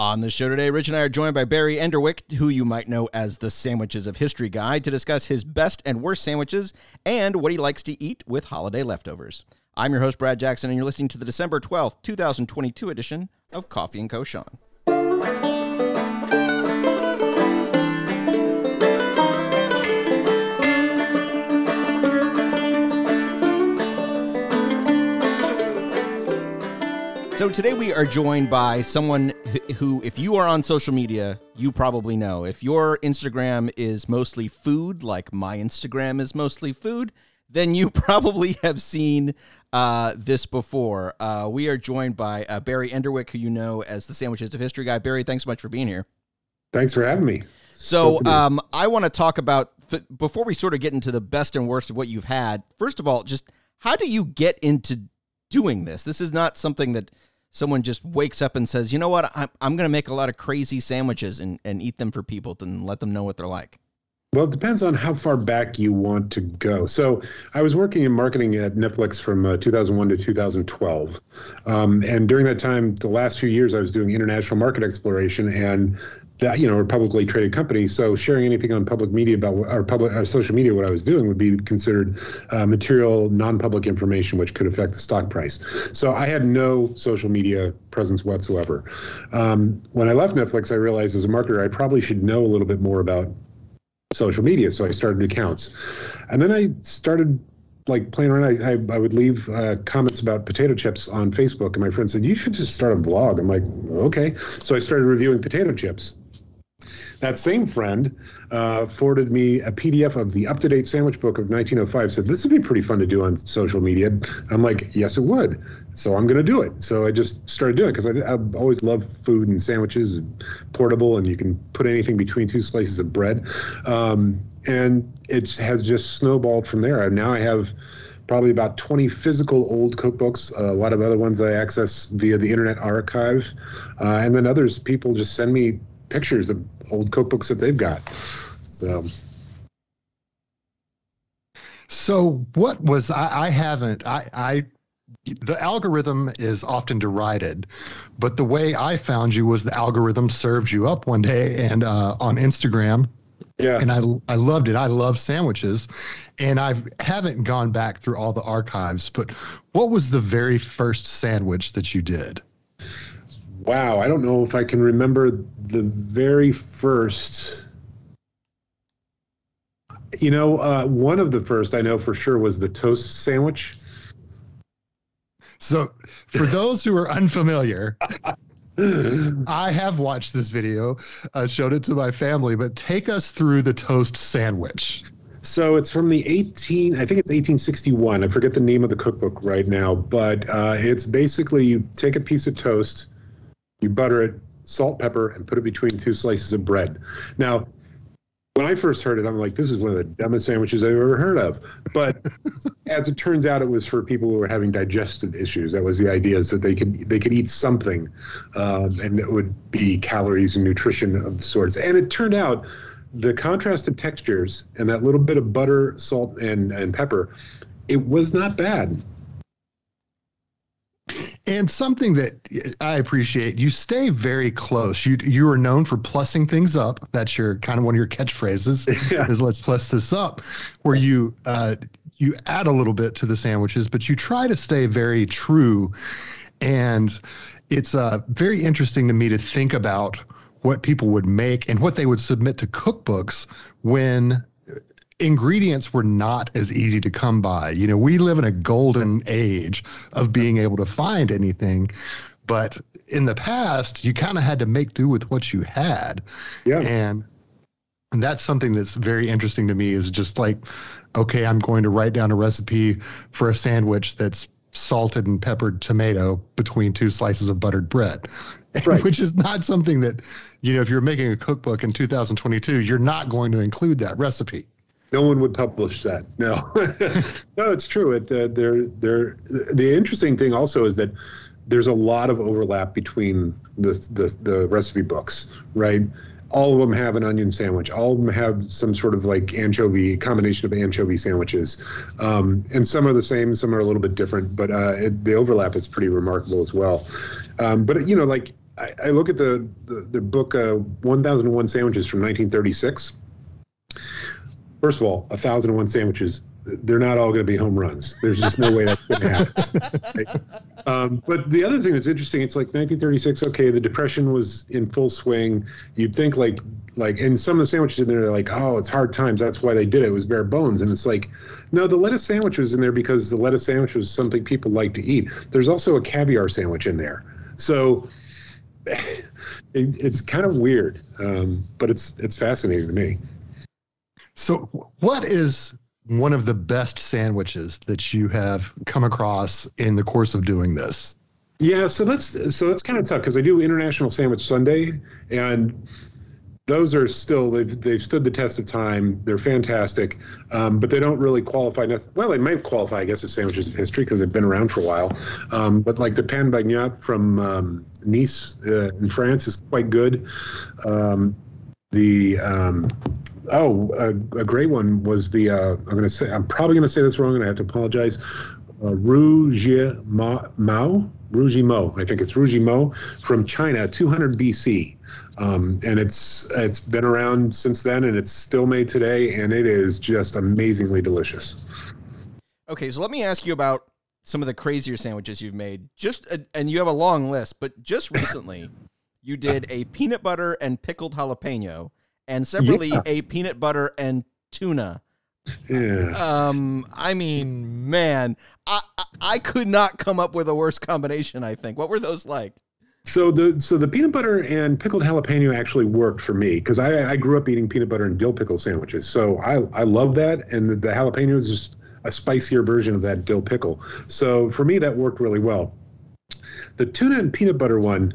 On the show today, Rich and I are joined by Barry Enderwick, who you might know as the Sandwiches of History guy, to discuss his best and worst sandwiches and what he likes to eat with holiday leftovers. I'm your host, Brad Jackson, and you're listening to the December 12th, 2022 edition of Coffee and Cochon. So today we are joined by someone who, if you are on social media, you probably know. If your Instagram is mostly food, like my Instagram is mostly food, then you probably have seen uh, this before. Uh, we are joined by uh, Barry Enderwick, who you know as the Sandwiches of History guy. Barry, thanks so much for being here. Thanks for having me. So, um, I want to talk about before we sort of get into the best and worst of what you've had. First of all, just how do you get into doing this? This is not something that someone just wakes up and says, you know what, I'm, I'm going to make a lot of crazy sandwiches and, and eat them for people and let them know what they're like? Well, it depends on how far back you want to go. So, I was working in marketing at Netflix from uh, 2001 to 2012. Um, and during that time, the last few years, I was doing international market exploration. And that you know a publicly traded company so sharing anything on public media about our public our social media what i was doing would be considered uh, material non-public information which could affect the stock price. So i had no social media presence whatsoever. Um, when i left netflix i realized as a marketer i probably should know a little bit more about social media. So i started accounts. And then i started like playing around, I, I, I would leave uh, comments about potato chips on Facebook, and my friend said, "You should just start a vlog." I'm like, "Okay." So I started reviewing potato chips, that same friend uh, forwarded me a PDF of the up to date sandwich book of 1905. Said, This would be pretty fun to do on social media. I'm like, Yes, it would. So I'm going to do it. So I just started doing it because I, I've always loved food and sandwiches, and portable, and you can put anything between two slices of bread. Um, and it has just snowballed from there. Now I have probably about 20 physical old cookbooks, a lot of other ones I access via the Internet Archive, uh, and then others people just send me pictures of old cookbooks that they've got. So. So what was I, I haven't I, I the algorithm is often derided, but the way I found you was the algorithm served you up one day and uh, on Instagram. Yeah. And I I loved it. I love sandwiches, and I haven't gone back through all the archives. But what was the very first sandwich that you did? Wow, I don't know if I can remember the very first. You know, uh, one of the first I know for sure was the toast sandwich. So, for those who are unfamiliar, I have watched this video, uh, showed it to my family, but take us through the toast sandwich. So it's from the 18, I think it's 1861. I forget the name of the cookbook right now, but uh, it's basically you take a piece of toast, you butter it, salt, pepper, and put it between two slices of bread. Now, when I first heard it, I'm like, this is one of the dumbest sandwiches I've ever heard of. But as it turns out, it was for people who were having digestive issues. That was the idea is that they could they could eat something, um, and it would be calories and nutrition of the sorts. And it turned out the contrast of textures and that little bit of butter, salt, and and pepper, it was not bad. And something that I appreciate, you stay very close. You you are known for plussing things up. That's your kind of one of your catchphrases. Yeah. Is let's plus this up, where you uh, you add a little bit to the sandwiches, but you try to stay very true. And it's uh, very interesting to me to think about what people would make and what they would submit to cookbooks when ingredients were not as easy to come by. You know, we live in a golden age of being able to find anything, but in the past, you kind of had to make do with what you had. Yeah. And and that's something that's very interesting to me is just like, okay, I'm going to write down a recipe for a sandwich that's salted and peppered tomato between two slices of buttered bread. Right. Which is not something that, you know, if you're making a cookbook in 2022, you're not going to include that recipe. No one would publish that. No, no, it's true. It, uh, they're, they're, the interesting thing also is that there's a lot of overlap between the, the, the recipe books, right? All of them have an onion sandwich. All of them have some sort of like anchovy combination of anchovy sandwiches, um, and some are the same, some are a little bit different. But uh, it, the overlap is pretty remarkable as well. Um, but you know, like I, I look at the the, the book uh, 1001 Sandwiches from 1936. First of all, a 1001 sandwiches they're not all going to be home runs. There's just no way that's going to happen. Right? Um, but the other thing that's interesting, it's like 1936. Okay, the depression was in full swing. You'd think like like, and some of the sandwiches in there are like, oh, it's hard times. That's why they did it. It was bare bones. And it's like, no, the lettuce sandwich was in there because the lettuce sandwich was something people like to eat. There's also a caviar sandwich in there. So it, it's kind of weird, um, but it's it's fascinating to me. So, what is one of the best sandwiches that you have come across in the course of doing this? Yeah, so that's so that's kind of tough because I do International Sandwich Sunday, and those are still they've they've stood the test of time. They're fantastic, um, but they don't really qualify. Well, they might qualify, I guess, as sandwiches of history because they've been around for a while. Um, but like the pain bagnat from um, Nice uh, in France is quite good. Um, the um, oh, a, a, great one was the uh, I'm to say I'm probably to say this wrong, and I have to apologize. Uh, Rouge Mao, I think it's Rouge Mo from China, 200 BC, um, and it's it's been around since then, and it's still made today, and it is just amazingly delicious. Okay, so let me ask you about some of the crazier sandwiches you've made. Just a, and you have a long list, but just recently you did a peanut butter and pickled jalapeno and separately yeah. a peanut butter and tuna. Yeah. Um, I mean, man, I, I, I could not come up with a worse combination. I think. What were those like? So the so the peanut butter and pickled jalapeno actually worked for me because I, I grew up eating peanut butter and dill pickle sandwiches. So I I love that, and the, the jalapeno is just a spicier version of that dill pickle. So for me, that worked really well. The tuna and peanut butter one,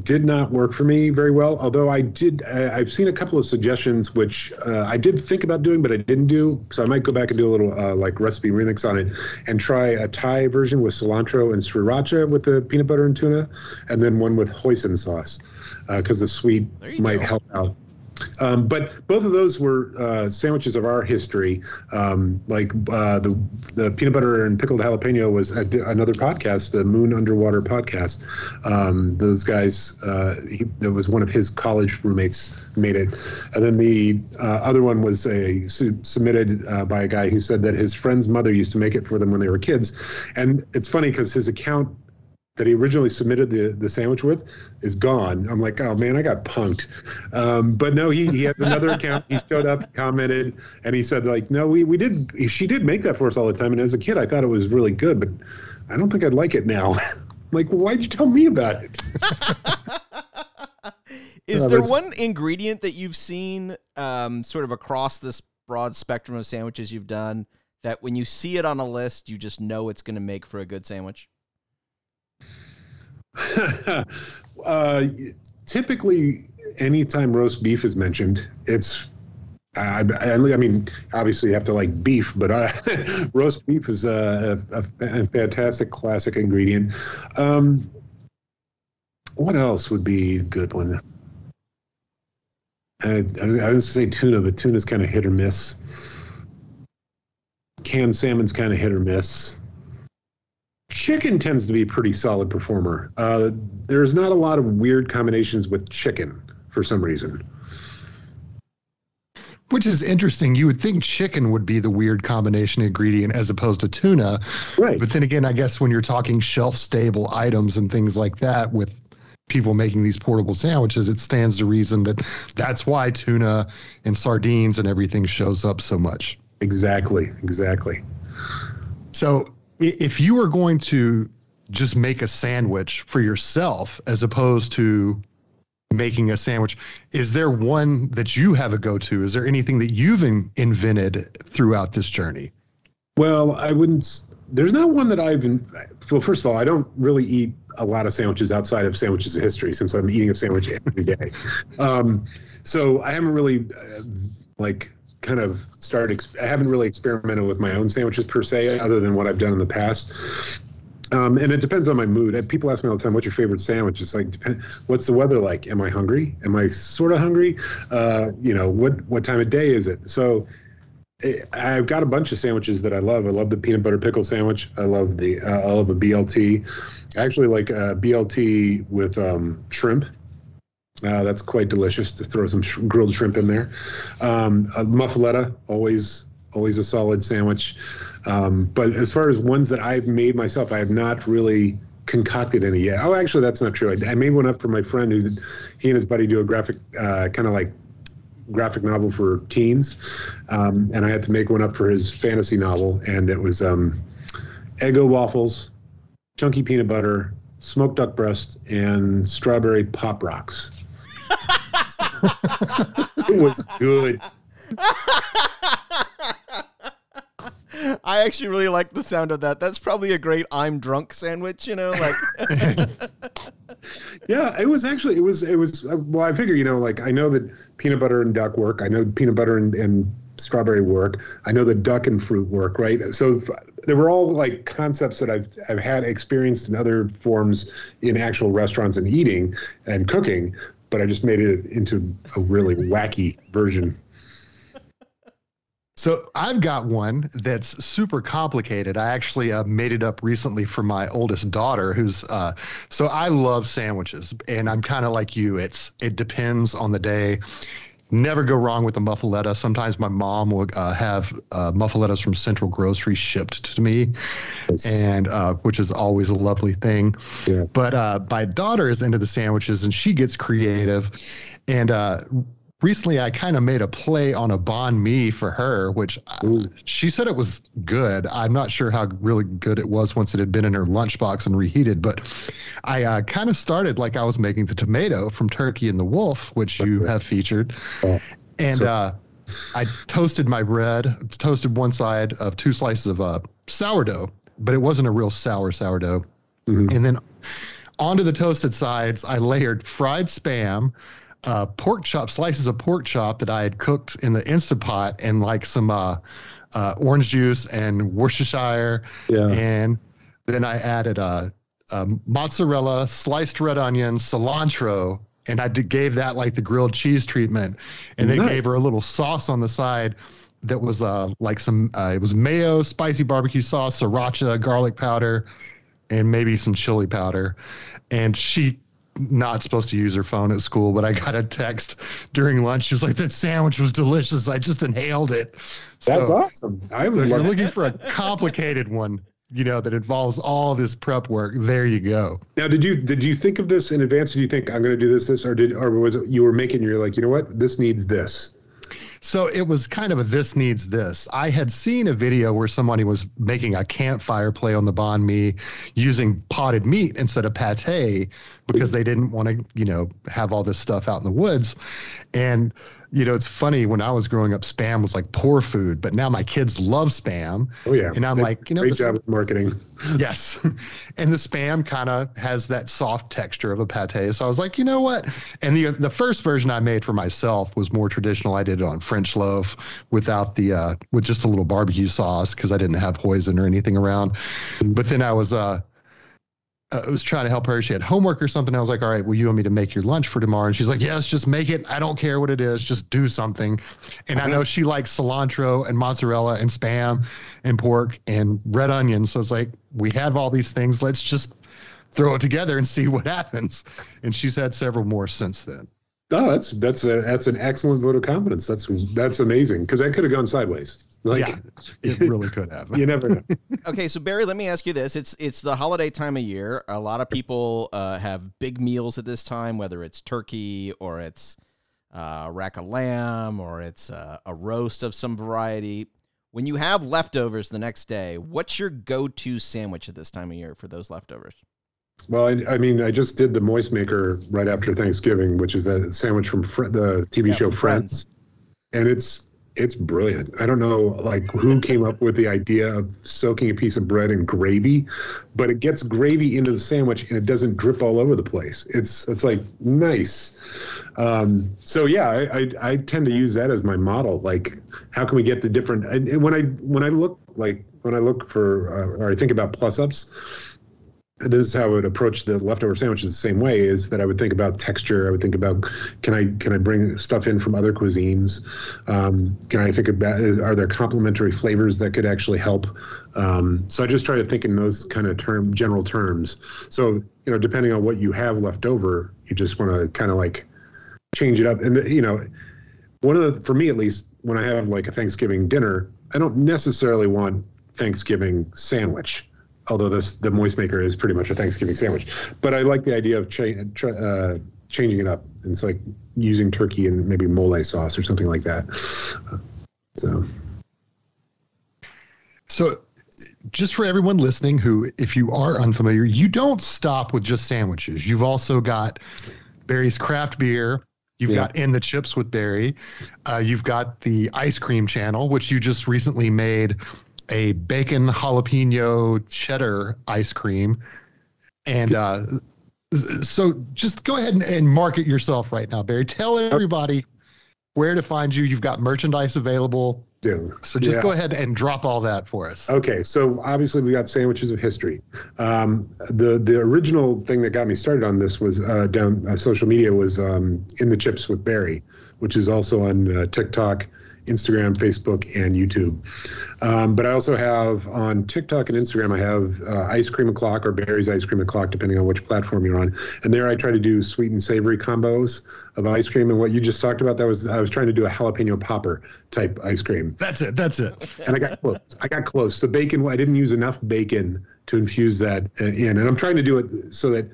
did not work for me very well. Although I did, I've seen a couple of suggestions which uh, I did think about doing, but I didn't do. So I might go back and do a little uh, like recipe remix on it, and try a Thai version with cilantro and sriracha with the peanut butter and tuna, and then one with hoisin sauce because uh, the sweet might go. help out. Um, but both of those were uh, sandwiches of our history. Um, like uh, the the peanut butter and pickled jalapeno was a, another podcast, the Moon Underwater podcast. Um, those guys, uh, he, that was one of his college roommates made it, and then the uh, other one was a su- submitted uh, by a guy who said that his friend's mother used to make it for them when they were kids, and it's funny because his account that he originally submitted the, the sandwich with is gone. I'm like, oh man, I got punked. Um, but no, he, he has another account. He showed up, commented, and he said like, no, we, we did, she did make that for us all the time. And as a kid, I thought it was really good, but I don't think I'd like it now. like, well, why'd you tell me about it? is there one ingredient that you've seen um, sort of across this broad spectrum of sandwiches you've done that when you see it on a list, you just know it's going to make for a good sandwich? uh, typically, anytime roast beef is mentioned, it's I, I, mean, obviously you have to like beef, but uh, roast beef is a, a, a, fantastic classic ingredient. Um, what else would be a good one? I, I was going to say tuna, but tuna's kind of hit or miss. Canned salmon's kind of hit or miss chicken tends to be a pretty solid performer. Uh, there's not a lot of weird combinations with chicken for some reason. Which is interesting. You would think chicken would be the weird combination ingredient as opposed to tuna. Right. But then again, I guess when you're talking shelf stable items and things like that with people making these portable sandwiches, it stands to reason that that's why tuna and sardines and everything shows up so much. Exactly. Exactly. So if you were going to just make a sandwich for yourself as opposed to making a sandwich is there one that you have a go-to? Is there anything that you've in, invented throughout this journey? Well i wouldn't there's not one that i've well first of all i don't really eat a lot of sandwiches outside of sandwiches of history since i'm eating a sandwich every day. Um, so i haven't really uh, like kind of started. I haven't really experimented with my own sandwiches per se, other than what I've done in the past. Um, and it depends on my mood. People ask me all the time, "What's your favorite sandwich?" It's like, depend, what's the weather like? Am I hungry? Am I sort of hungry? Uh, you know, what what time of day is it? So I've got a bunch of sandwiches that I love. I love the peanut butter pickle sandwich. I love the uh, I love a BLT. I actually like a BLT with um, shrimp. Uh, that's quite delicious to throw some sh- grilled shrimp in there. Um, a muffaletta, always always a solid sandwich. Um, but as far as ones that I've made myself, I have not really concocted any yet. Oh, actually, that's not true. I, I made one up for my friend who he and his buddy do a graphic uh, kind of like graphic novel for teens, um, and I had to make one up for his fantasy novel, and it was um, Eggo waffles, chunky peanut butter, smoked duck breast, and strawberry pop rocks. It was good. I actually really like the sound of that. That's probably a great I'm drunk sandwich, you know, like Yeah, it was actually it was it was uh, well I figure, you know, like I know that peanut butter and duck work. I know peanut butter and, and strawberry work. I know that duck and fruit work, right? So they were all like concepts that I've I've had experienced in other forms in actual restaurants and eating and cooking, but I just made it into a really wacky version. So I've got one that's super complicated. I actually uh, made it up recently for my oldest daughter, who's uh, so I love sandwiches, and I'm kind of like you. It's it depends on the day. Never go wrong with a muffaletta. Sometimes my mom will uh, have uh, muffalettas from Central Grocery shipped to me, yes. and uh, which is always a lovely thing. Yeah. But uh, my daughter is into the sandwiches, and she gets creative, and uh, recently I kind of made a play on a banh mi for her, which Ooh. she said it was good. I'm not sure how really good it was once it had been in her lunchbox and reheated, but I uh, kind of started like I was making the tomato from Turkey and the Wolf, which you have featured. Oh. And uh, I toasted my bread, toasted one side of two slices of uh, sourdough, but it wasn't a real sour sourdough. Mm-hmm. And then onto the toasted sides, I layered fried spam, uh, pork chop, slices of pork chop that I had cooked in the Instant Pot, and like some uh, uh, orange juice and Worcestershire. Yeah. And then I added a, a mozzarella, sliced red onion, cilantro, and I did, gave that like the grilled cheese treatment, and then nice. gave her a little sauce on the side that was uh, like some uh, it was mayo, spicy barbecue sauce, sriracha, garlic powder, and maybe some chili powder. And she not supposed to use her phone at school, but I got a text during lunch. She was like, "That sandwich was delicious. I just inhaled it." So, That's awesome. I am you're looking for a complicated one, you know, that involves all this prep work. There you go. Now, did you did you think of this in advance? Did you think I'm going to do this, this, or did, or was it you were making? You're like, you know what, this needs this. So it was kind of a this needs this. I had seen a video where somebody was making a campfire play on the banh mi using potted meat instead of pate because they didn't want to, you know, have all this stuff out in the woods. And you know, it's funny when I was growing up, spam was like poor food, but now my kids love spam. Oh yeah, and I'm like, you know, great job with marketing. Yes, and the spam kind of has that soft texture of a pate. So I was like, you know what? And the the first version I made for myself was more traditional. I did it on French loaf without the uh, with just a little barbecue sauce because I didn't have hoisin or anything around. But then I was uh uh, I was trying to help her. She had homework or something. I was like, all right, well, you want me to make your lunch for tomorrow? And she's like, yes, just make it. I don't care what it is. Just do something. And I know she likes cilantro and mozzarella and spam and pork and red onions. So it's like, we have all these things. Let's just throw it together and see what happens. And she's had several more since then. Oh, that's that's a, that's an excellent vote of confidence. That's that's amazing because that could have gone sideways. Like, yeah, it really could have. you never know. okay, so Barry, let me ask you this: it's it's the holiday time of year. A lot of people uh, have big meals at this time, whether it's turkey or it's uh, rack of lamb or it's uh, a roast of some variety. When you have leftovers the next day, what's your go-to sandwich at this time of year for those leftovers? Well, I, I, mean, I just did the moist maker right after Thanksgiving, which is that sandwich from Fr- the TV yeah, show Friends. Friends, and it's it's brilliant. I don't know like who came up with the idea of soaking a piece of bread in gravy, but it gets gravy into the sandwich and it doesn't drip all over the place. It's it's like nice. Um, so yeah, I, I, I tend to use that as my model. Like, how can we get the different? And when I when I look like when I look for uh, or I think about plus ups, this is how I would approach the leftover sandwiches the same way is that I would think about texture. I would think about can I can I bring stuff in from other cuisines? Um, can I think about are there complementary flavors that could actually help? Um, so I just try to think in those kind of term general terms. So you know, depending on what you have left over, you just want to kind of like change it up. And you know, one of the for me at least, when I have like a Thanksgiving dinner, I don't necessarily want Thanksgiving sandwich although this the moist maker is pretty much a Thanksgiving sandwich. But I like the idea of cha- tra- uh, changing it up. It's like using turkey and maybe mole sauce or something like that. So, so just for everyone listening, who if you are unfamiliar, you don't stop with just sandwiches. You've also got Barry's craft beer. You've yeah. got in the chips with Barry. Uh, you've got the ice cream channel, which you just recently made a bacon jalapeno cheddar ice cream. And uh, so just go ahead and, and market yourself right now, Barry. Tell everybody where to find you. You've got merchandise available. Do. So just yeah. go ahead and drop all that for us. Okay, so obviously we got sandwiches of history. Um, the the original thing that got me started on this was uh, down uh, social media was um, in the chips with Barry, which is also on uh, TikTok, Instagram, Facebook, and YouTube. Um, but I also have on TikTok and Instagram, I have uh, Ice Cream O'Clock or Barry's Ice Cream O'Clock, depending on which platform you're on. And there I try to do sweet and savory combos of ice cream. And what you just talked about, that was I was trying to do a jalapeno popper type ice cream. That's it. That's it. And I got close. I got close. The bacon, I didn't use enough bacon to infuse that uh, in. And I'm trying to do it so that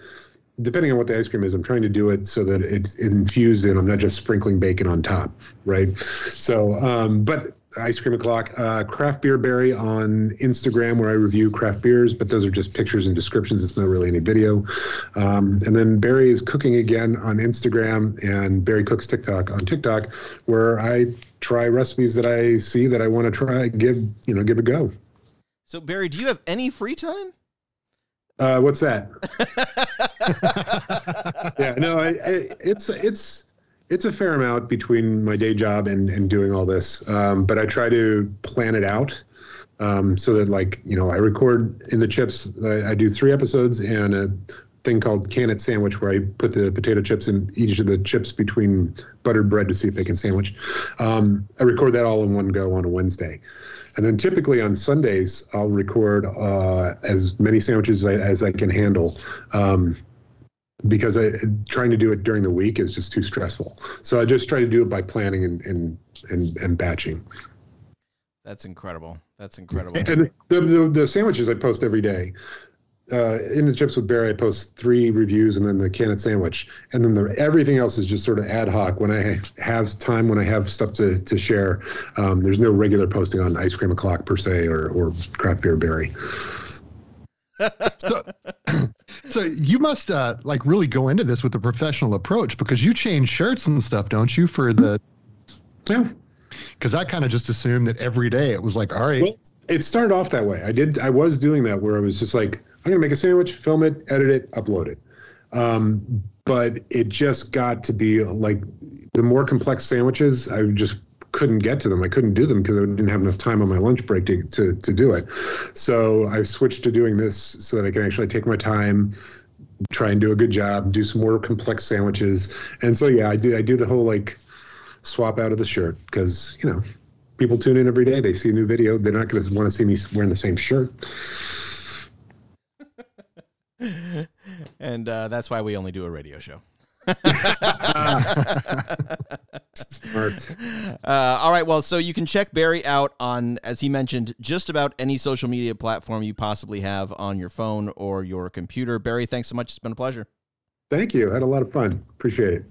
depending on what the ice cream is, I'm trying to do it so that it's infused in. I'm not just sprinkling bacon on top, right? So, um, but ice cream o'clock, uh, craft beer Barry on Instagram where I review craft beers, but those are just pictures and descriptions. It's not really any video. Um, and then Barry is cooking again on Instagram and Barry cooks TikTok on TikTok, where I try recipes that I see that I want to try, give you know, give a go. So Barry, do you have any free time? Uh, what's that? yeah, no, I, I, it's it's it's a fair amount between my day job and and doing all this, um, but I try to plan it out um, so that like you know I record in the chips. I, I do three episodes and a thing called can it sandwich where I put the potato chips in each of the chips between buttered bread to see if they can sandwich. Um, I record that all in one go on a Wednesday. And then typically on Sundays, I'll record uh, as many sandwiches as I, as I can handle. Um, because I, trying to do it during the week is just too stressful. So I just try to do it by planning and and and, and batching. That's incredible. That's incredible. And the, the, the sandwiches I post every day uh, in the chips with Barry, I post three reviews and then the canned sandwich, and then the, everything else is just sort of ad hoc. When I have time, when I have stuff to to share, um, there's no regular posting on ice cream o'clock per se or or craft beer Barry. so, so you must uh, like really go into this with a professional approach because you change shirts and stuff, don't you? For the yeah, because I kind of just assumed that every day it was like, all right. Well, it started off that way. I did. I was doing that where I was just like, I'm gonna make a sandwich, film it, edit it, upload it. Um, but it just got to be like the more complex sandwiches, I just couldn't get to them. I couldn't do them because I didn't have enough time on my lunch break to, to, to do it. So I switched to doing this so that I can actually take my time, try and do a good job, do some more complex sandwiches. And so, yeah, I do, I do the whole like swap out of the shirt because, you know, people tune in every day. They see a new video. They're not going to want to see me wearing the same shirt. and uh, that's why we only do a radio show. Smart. Uh, all right. Well, so you can check Barry out on, as he mentioned, just about any social media platform you possibly have on your phone or your computer. Barry, thanks so much. It's been a pleasure. Thank you. I had a lot of fun. Appreciate it.